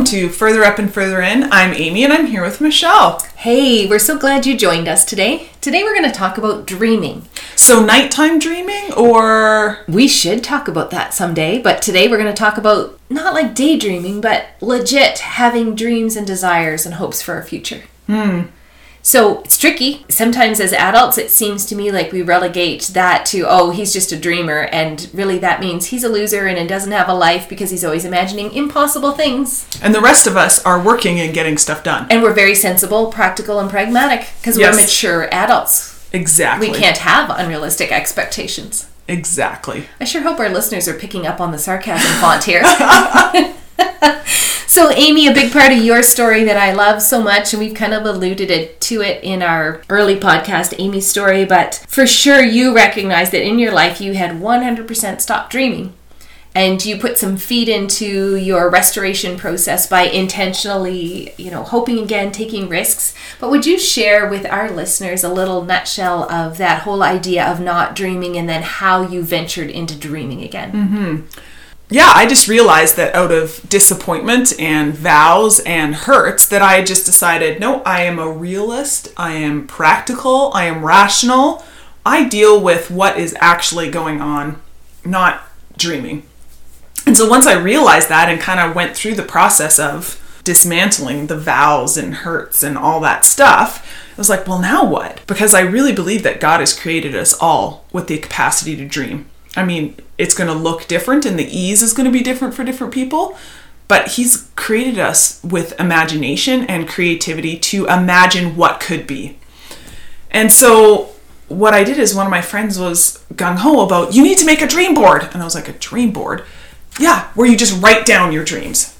welcome to Further Up and Further In. I'm Amy and I'm here with Michelle. Hey, we're so glad you joined us today. Today we're going to talk about dreaming. So, nighttime dreaming or. We should talk about that someday, but today we're going to talk about not like daydreaming, but legit having dreams and desires and hopes for our future. Hmm. So it's tricky. Sometimes as adults, it seems to me like we relegate that to, oh, he's just a dreamer. And really, that means he's a loser and doesn't have a life because he's always imagining impossible things. And the rest of us are working and getting stuff done. And we're very sensible, practical, and pragmatic because Yes. we're mature adults. Exactly. We can't have unrealistic expectations. Exactly. I sure hope our listeners are picking up on the sarcasm font here. so, Amy, a big part of your story that I love so much, and we've kind of alluded it, to it in our early podcast, Amy's story, but for sure you recognize that in your life you had 100% stopped dreaming. And you put some feet into your restoration process by intentionally, you know, hoping again, taking risks. But would you share with our listeners a little nutshell of that whole idea of not dreaming and then how you ventured into dreaming again? Mm-hmm. Yeah, I just realized that out of disappointment and vows and hurts, that I just decided no, I am a realist, I am practical, I am rational. I deal with what is actually going on, not dreaming. And so once I realized that and kind of went through the process of dismantling the vows and hurts and all that stuff, I was like, well, now what? Because I really believe that God has created us all with the capacity to dream. I mean, it's going to look different and the ease is going to be different for different people, but He's created us with imagination and creativity to imagine what could be. And so what I did is one of my friends was gung ho about you need to make a dream board. And I was like, a dream board? Yeah, where you just write down your dreams.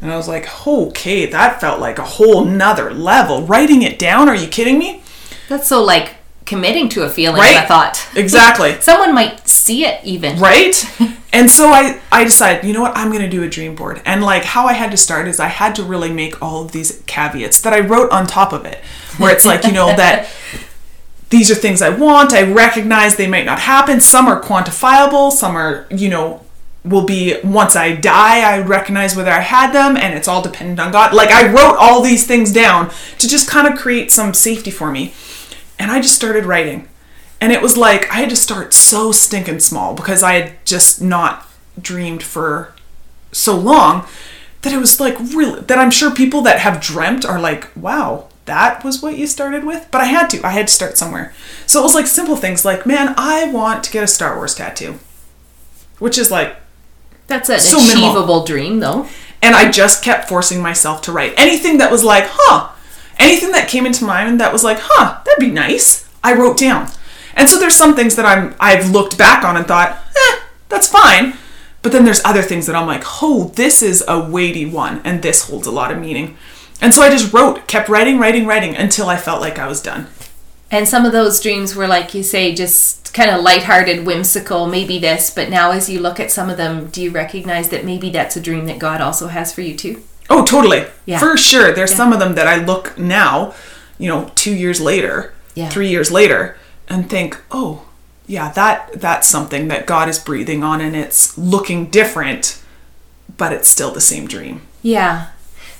And I was like, okay, that felt like a whole nother level. Writing it down? Are you kidding me? That's so like committing to a feeling, Right? I thought. Exactly. Someone might see it even. right and so i i decided you know what i'm going to do a dream board and like how i had to start is i had to really make all of these caveats that i wrote on top of it where it's like you know that these are things i want i recognize they might not happen some are quantifiable some are you know will be once i die i recognize whether i had them and it's all dependent on god like i wrote all these things down to just kind of create some safety for me and i just started writing and it was like I had to start so stinking small because I had just not dreamed for so long that it was like really that I'm sure people that have dreamt are like, wow, that was what you started with. But I had to. I had to start somewhere. So it was like simple things like, man, I want to get a Star Wars tattoo. Which is like That's an So minimal. achievable dream, though. and I just kept forcing myself to write. Anything that was like, huh, anything that came into mind that was like, huh, that'd be nice, I wrote down. And so there's some things that I'm I've looked back on and thought, eh, that's fine. But then there's other things that I'm like, oh, this is a weighty one, and this holds a lot of meaning. And so I just wrote, kept writing, writing, writing until I felt like I was done. And some of those dreams were, like you say, just kind of lighthearted, whimsical, maybe this. But now, as you look at some of them, do you recognize that maybe that's a dream that God also has for you, too? Oh, totally. Yeah. For sure. There's some of them that I look now, you know, two years later, Yeah. three years later, and think, oh, yeah, that that's something that God is breathing on and it's looking different, but it's still the same dream. Yeah.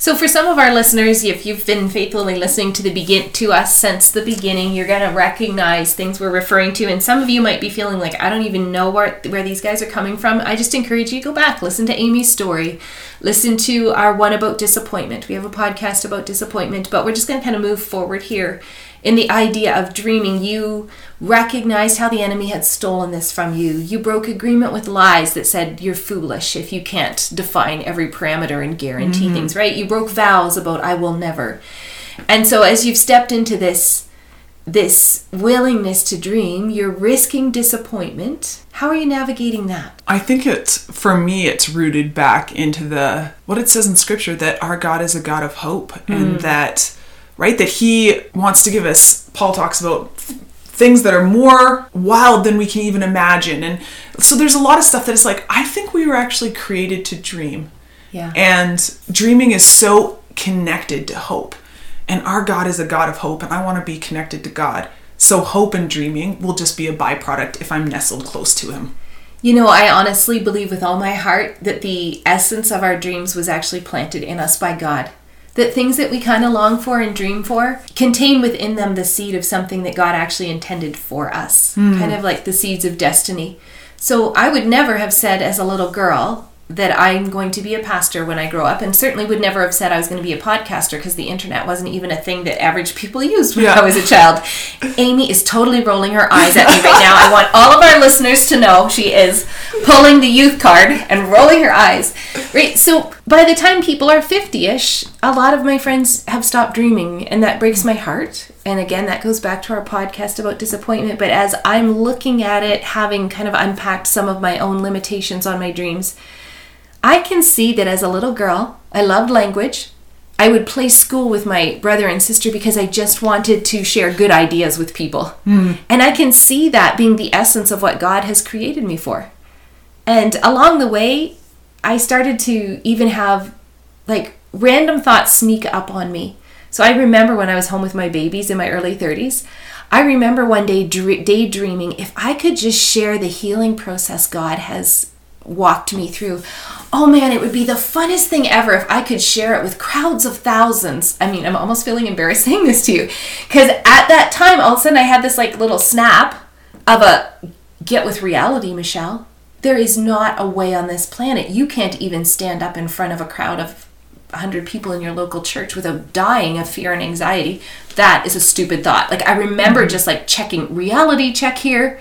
So for some of our listeners, if you've been faithfully listening to the begin to us since the beginning, you're gonna recognize things we're referring to, and some of you might be feeling like I don't even know where where these guys are coming from. I just encourage you to go back, listen to Amy's story, listen to our one about disappointment. We have a podcast about disappointment, but we're just gonna kind of move forward here in the idea of dreaming. You recognized how the enemy had stolen this from you. You broke agreement with lies that said you're foolish if you can't define every parameter and guarantee mm-hmm. things, right? You broke vows about I will never. And so as you've stepped into this this willingness to dream, you're risking disappointment. How are you navigating that? I think it's for me it's rooted back into the what it says in scripture that our God is a God of hope and mm. that right that he wants to give us Paul talks about things that are more wild than we can even imagine and so there's a lot of stuff that is like I think we were actually created to dream Yeah. and dreaming is so connected to hope. And our God is a God of hope, and I want to be connected to God. So hope and dreaming will just be a byproduct if I'm nestled close to Him. You know, I honestly believe with all my heart that the essence of our dreams was actually planted in us by God. That things that we kind of long for and dream for contain within them the seed of something that God actually intended for us, hmm. kind of like the seeds of destiny. So I would never have said as a little girl that I'm going to be a pastor when I grow up, and certainly would never have said I was going to be a podcaster because the internet wasn't even a thing that average people used when Yeah. I was a child. Amy is totally rolling her eyes at me right now. I want all of our listeners to know she is pulling the youth card and rolling her eyes. Right. So by the time people are 50 ish, a lot of my friends have stopped dreaming, and that breaks my heart. And again, that goes back to our podcast about disappointment. But as I'm looking at it, having kind of unpacked some of my own limitations on my dreams, I can see that as a little girl, I loved language. I would play school with my brother and sister because I just wanted to share good ideas with people. Hmm. And I can see that being the essence of what God has created me for. And along the way, I started to even have like random thoughts sneak up on me. So I remember when I was home with my babies in my early 30s, I remember one day dr- daydreaming if I could just share the healing process God has walked me through. Oh man, it would be the funnest thing ever if I could share it with crowds of thousands. I mean, I'm almost feeling embarrassed saying this to you because at that time, all of a sudden, I had this like little snap of a get with reality, Michelle. There is not a way on this planet you can't even stand up in front of a crowd of 100 people in your local church without dying of fear and anxiety. That is a stupid thought. Like, I remember mm-hmm. just like checking reality check here.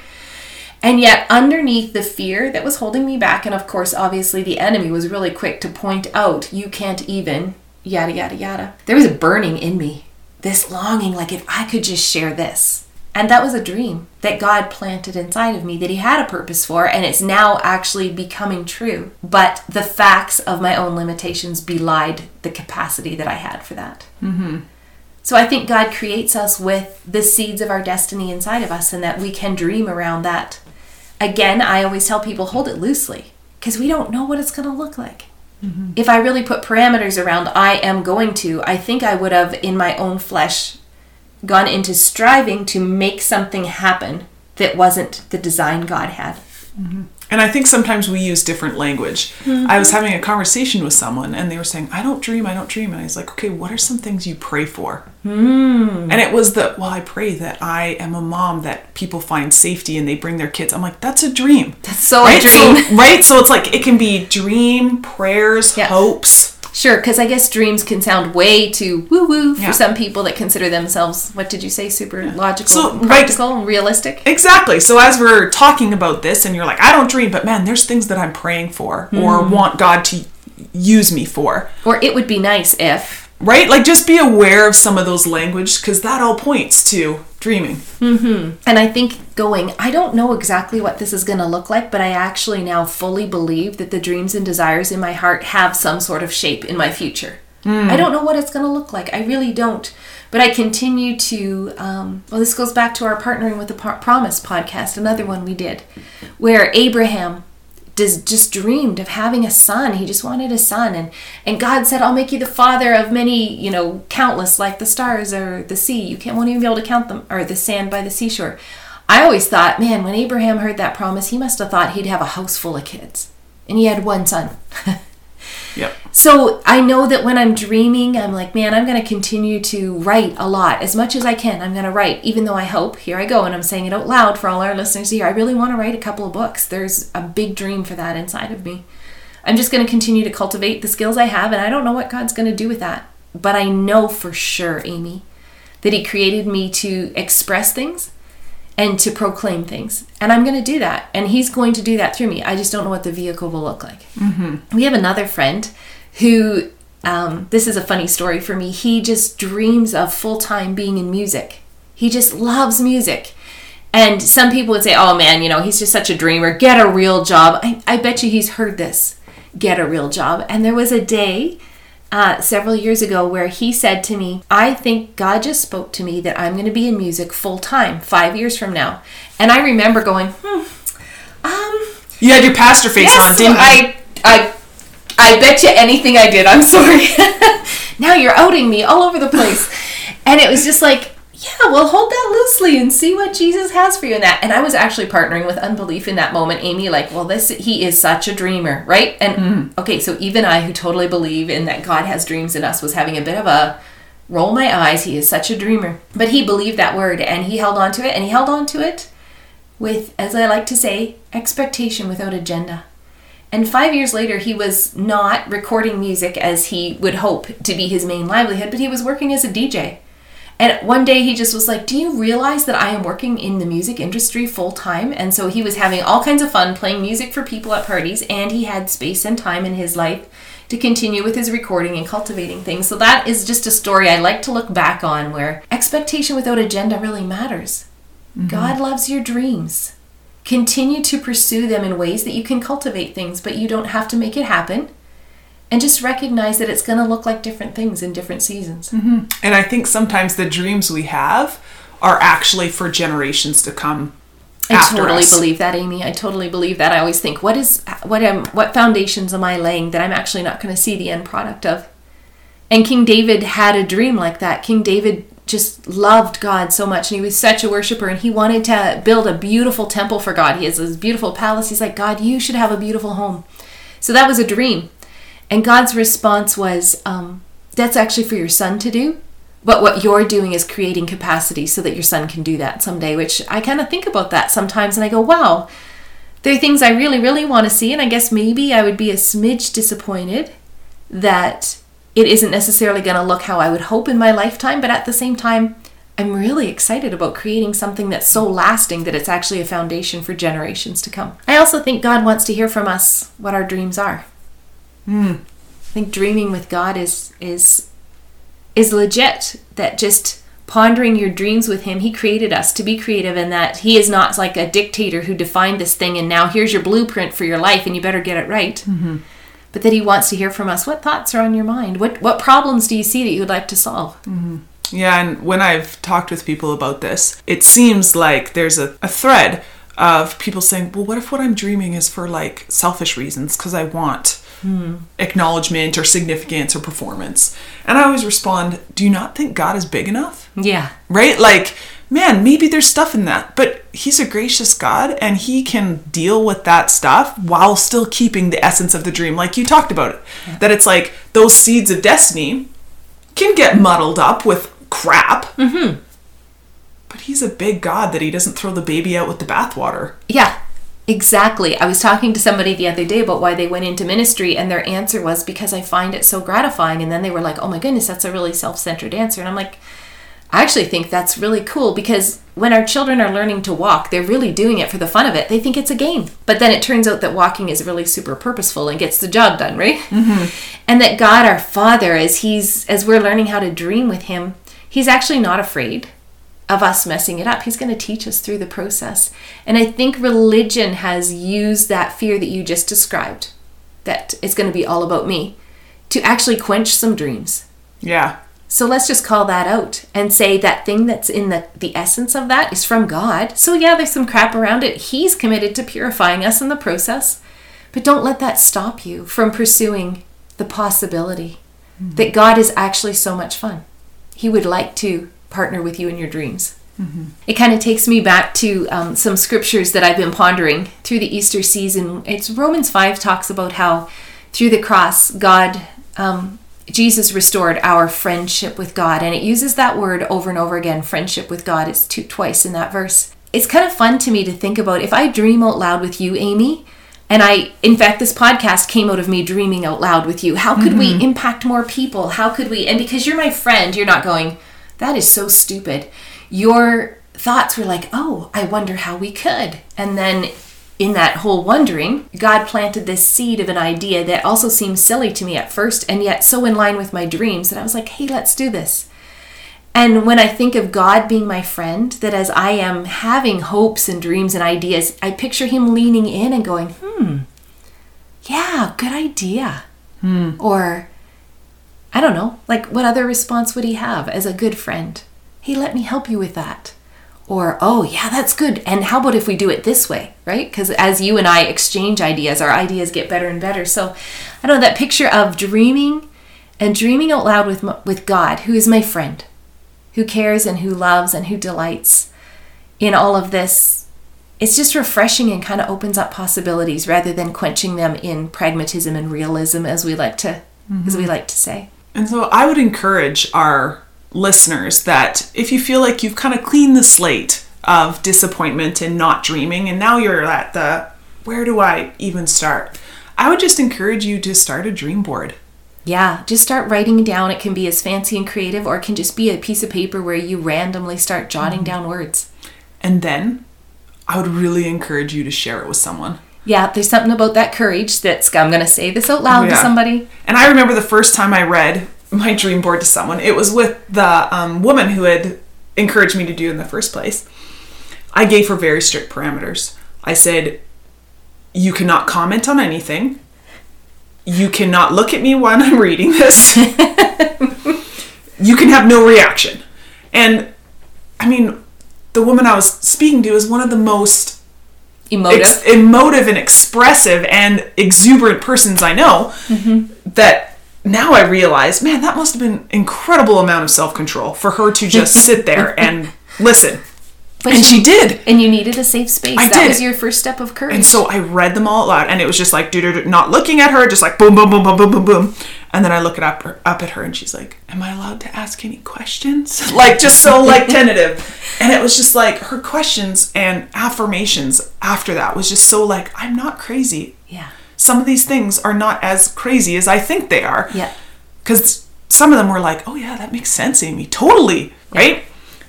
And yet, underneath the fear that was holding me back, and of course, obviously, the enemy was really quick to point out, you can't even, yada, yada, yada. There was a burning in me, this longing, like if I could just share this. And that was a dream that God planted inside of me that He had a purpose for, and it's now actually becoming true. But the facts of my own limitations belied the capacity that I had for that. Mm-hmm. So I think God creates us with the seeds of our destiny inside of us and that we can dream around that. Again, I always tell people hold it loosely because we don't know what it's going to look like. Mm-hmm. If I really put parameters around I am going to, I think I would have in my own flesh gone into striving to make something happen that wasn't the design God had. Mm-hmm. And I think sometimes we use different language. I was having a conversation with someone and they were saying, I don't dream, I don't dream. And I was like, okay, what are some things you pray for? Hmm. And it was the, well, I pray that I am a mom that people find safety and they bring their kids. I'm like, that's a dream. That's so right? a dream. So, right? So it's like, it can be dream, prayers, Yeah. hopes. Sure, because I guess dreams can sound way too woo woo for Yeah. some people that consider themselves, what did you say, super logical, So, and right- practical, and realistic. Exactly. So as we're talking about this and you're like, I don't dream, but man, there's things that I'm praying for or want God to use me for. Or it would be nice if. Right? Like just be aware of some of those language because that all points to dreaming. Mm-hmm. And I think going, I don't know exactly what this is going to look like, but I actually now fully believe that the dreams and desires in my heart have some sort of shape in my future. I don't know what it's going to look like. I really don't. But I continue to, um, well, this goes back to our Partnering with the Pro- Promise podcast, another one we did, where Abraham just, just dreamed of having a son. He just wanted a son. And, and God said, I'll make you the father of many, you know, countless, like the stars or the sea. You can't, won't even be able to count them, or the sand by the seashore. I always thought, man, when Abraham heard that promise, he must have thought he'd have a house full of kids. And he had one son. Yep. So I know that when I'm dreaming, I'm like, man, I'm going to continue to write a lot as much as I can. I'm going to write, even though I hope, here I go, and I'm saying it out loud for all our listeners here. I really want to write a couple of books. There's a big dream for that inside of me. I'm just going to continue to cultivate the skills I have, and I don't know what God's going to do with that. But I know for sure, Amy, that He created me to express things and to proclaim things. And I'm going to do that. And He's going to do that through me. I just don't know what the vehicle will look like. We have another friend who, um, this is a funny story for me. He just dreams of full time being in music. He just loves music. And some people would say, oh man, you know, he's just such a dreamer. Get a real job. I, I bet you he's heard this. Get a real job. And there was a day uh, several years ago where he said to me, I think God just spoke to me that I'm going to be in music full time five years from now. And I remember going, hmm, um, You had your pastor face on, didn't you? I, I, I bet you anything I did. I'm sorry. now you're outing me all over the place. and it was just like, yeah, well, hold that loosely and see what Jesus has for you in that. And I was actually partnering with unbelief in that moment, Amy. Like, well, this he is such a dreamer, right? And mm-hmm. okay, so even I, who totally believe in that God has dreams in us, was having a bit of a roll my eyes. He is such a dreamer, but he believed that word and he held on to it, and he held on to it with, as I like to say, expectation without agenda. And five years later, he was not recording music as he would hope to be his main livelihood, but he was working as a DJ. And one day he just was like, Do you realize that I am working in the music industry full time? And so he was having all kinds of fun playing music for people at parties, and he had space and time in his life to continue with his recording and cultivating things. So that is just a story I like to look back on where expectation without agenda really matters. Mm-hmm. God loves your dreams. Continue to pursue them in ways that you can cultivate things, but you don't have to make it happen. And just recognize that it's going to look like different things in different seasons. Mm-hmm. And I think sometimes the dreams we have are actually for generations to come. I totally us. believe that, Amy. I totally believe that. I always think, what is what am what foundations am I laying that I'm actually not going to see the end product of? And King David had a dream like that. King David just loved God so much and he was such a worshiper and he wanted to build a beautiful temple for God. He has this beautiful palace. He's like, God, you should have a beautiful home. So that was a dream. And God's response was, um, That's actually for your son to do. But what you're doing is creating capacity so that your son can do that someday, which I kind of think about that sometimes and I go, wow, there are things I really, really want to see. And I guess maybe I would be a smidge disappointed that it isn't necessarily going to look how I would hope in my lifetime, but at the same time, I'm really excited about creating something that's so lasting that it's actually a foundation for generations to come. I also think God wants to hear from us what our dreams are. Mm. I think dreaming with God is is is legit. That just pondering your dreams with him he created us to be creative in that he is not like a dictator who defined this thing and now here's your blueprint for your life and you better get it right mm-hmm but that he wants to hear from us. What thoughts are on your mind? What what problems do you see that you would like to solve? Mm-hmm. Yeah, and when I've talked with people about this, it seems like there's a, a thread of people saying, well, what if what I'm dreaming is for like selfish reasons because I want hmm. acknowledgement or significance or performance? And I always respond, do you not think God is big enough? Yeah. Right? Like, man, maybe there's stuff in that, but he's a gracious God and he can deal with that stuff while still keeping the essence of the dream, like you talked about it. Yeah. That it's like those seeds of destiny can get muddled up with crap. Mm-hmm. But he's a big God that he doesn't throw the baby out with the bathwater. Yeah, exactly. I was talking to somebody the other day about why they went into ministry, and their answer was because I find it so gratifying. And then they were like, oh my goodness, that's a really self centered answer. And I'm like, I actually think that's really cool because when our children are learning to walk, they're really doing it for the fun of it. They think it's a game. But then it turns out that walking is really super purposeful and gets the job done, right? Mm-hmm. And that God our Father as he's as we're learning how to dream with him, he's actually not afraid of us messing it up. He's going to teach us through the process. And I think religion has used that fear that you just described that it's going to be all about me to actually quench some dreams. Yeah. So let's just call that out and say that thing that's in the, the essence of that is from God. So, yeah, there's some crap around it. He's committed to purifying us in the process. But don't let that stop you from pursuing the possibility mm-hmm. that God is actually so much fun. He would like to partner with you in your dreams. Mm-hmm. It kind of takes me back to um, some scriptures that I've been pondering through the Easter season. It's Romans 5 talks about how through the cross, God um, Jesus restored our friendship with God. And it uses that word over and over again friendship with God. It's two, twice in that verse. It's kind of fun to me to think about if I dream out loud with you, Amy, and I, in fact, this podcast came out of me dreaming out loud with you. How could mm-hmm. we impact more people? How could we? And because you're my friend, you're not going, that is so stupid. Your thoughts were like, oh, I wonder how we could. And then in that whole wondering, God planted this seed of an idea that also seemed silly to me at first and yet so in line with my dreams that I was like, hey, let's do this. And when I think of God being my friend, that as I am having hopes and dreams and ideas, I picture Him leaning in and going, hmm, yeah, good idea. Hmm. Or, I don't know, like what other response would He have as a good friend? Hey, let me help you with that. Or oh yeah that's good. And how about if we do it this way right? Because as you and i exchange ideas our ideas get better and better. So i don't know that picture of dreaming and dreaming out loud with with god who is my friend who cares and who loves and who delights in all of this, it's just refreshing and kind of opens up possibilities rather than quenching them in pragmatism and realism as we like to as we mm-hmm. like to say. And so I would encourage our listeners that if you feel like you've kind of cleaned the slate of disappointment and not dreaming, and now you're at the where do I even start? I would just encourage you to start a dream board. Yeah, just start writing down. It can be as fancy and creative, or it can just be a piece of paper where you randomly start jotting mm-hmm. down words. And then I would really encourage you to share it with someone. Yeah, there's something about that courage that's, I'm going to say this out loud to somebody. And I remember the first time I read my dream board to someone, it was with the um, woman who had encouraged me to do it in the first place. I gave her very strict parameters. I said, You cannot comment on anything. You cannot look at me when I'm reading this. you can have no reaction. And I mean, the woman I was speaking to is one of the most Emotive. ex- emotive and expressive and exuberant persons I know mm-hmm. that now I realize, man, that must have been incredible amount of self-control for her to just sit there and listen. But and you- she did. and you needed a safe space. I that did. was your first step of courage. And so I read them all out loud, and it was just like, not looking at her, just like boom, boom, boom, boom, boom, boom, boom. And then I look it up, up at her, and she's like, "Am I allowed to ask any questions?" like just so like tentative. And it was just like her questions and affirmations after that was just so like, "I'm not crazy. yeah. Some of these things are not as crazy as I think they are." Yeah. because some of them were like, "Oh yeah, that makes sense, Amy. Totally, right?"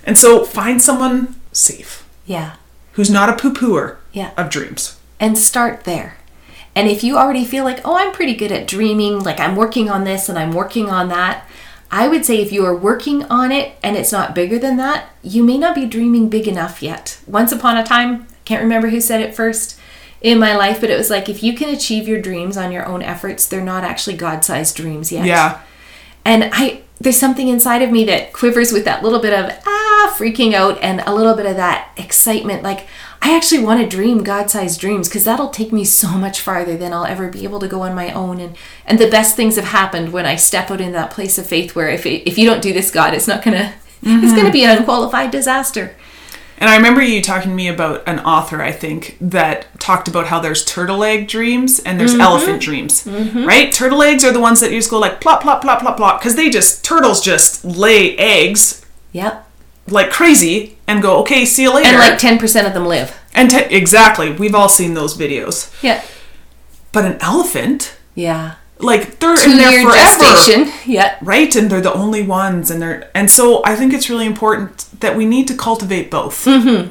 And so find someone safe Yeah. who's not a poo-pooer Yeah. of dreams. and start there. And if you already feel like, oh, I'm pretty good at dreaming, like I'm working on this and I'm working on that, I would say if you are working on it and it's not bigger than that, you may not be dreaming big enough yet. Once upon a time, I can't remember who said it first in my life, but it was like if you can achieve your dreams on your own efforts, they're not actually God sized dreams yet. Yeah. And I there's something inside of me that quivers with that little bit of ah freaking out and a little bit of that excitement like I actually want to dream God-sized dreams because that'll take me so much farther than I'll ever be able to go on my own and and the best things have happened when I step out in that place of faith where if if you don't do this God it's not going to it's going to be an unqualified disaster. And I remember you talking to me about an author, I think, that talked about how there's turtle egg dreams and there's Mm-hmm. elephant dreams, right? Turtle eggs are the ones that you just go like plop, plop, plop, plop, plop, because they just, turtles just lay eggs Yep. Like crazy and go, okay, see you later. And like 10% of them live. And te- exactly, we've all seen those videos. Yeah. But an elephant, Yeah. like they're Two in there forever. gestation. Yeah. Right, and they're the only ones, and they're and so I think it's really important that we need to cultivate both.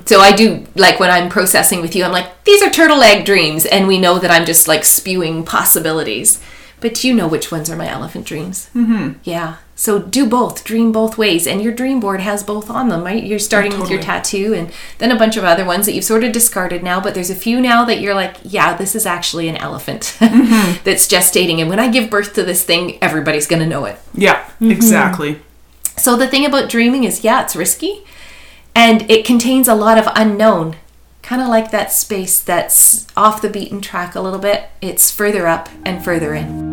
So I do like when I'm processing with you, I'm like, these are turtle egg dreams, and we know that I'm just like spewing possibilities. But you know which ones are my elephant dreams. Mm-hmm. Yeah. So do both, dream both ways, and your dream board has both on them, right? You're starting with your tattoo, and then a bunch of other ones that you've sort of discarded now. But there's a few now that you're like, yeah, this is actually an elephant that's gestating, and when I give birth to this thing, everybody's gonna know it. Yeah, Mm-hmm. exactly. So the thing about dreaming is, yeah, it's risky, and it contains a lot of unknown. Kind of like that space that's off the beaten track a little bit. It's further up and further in.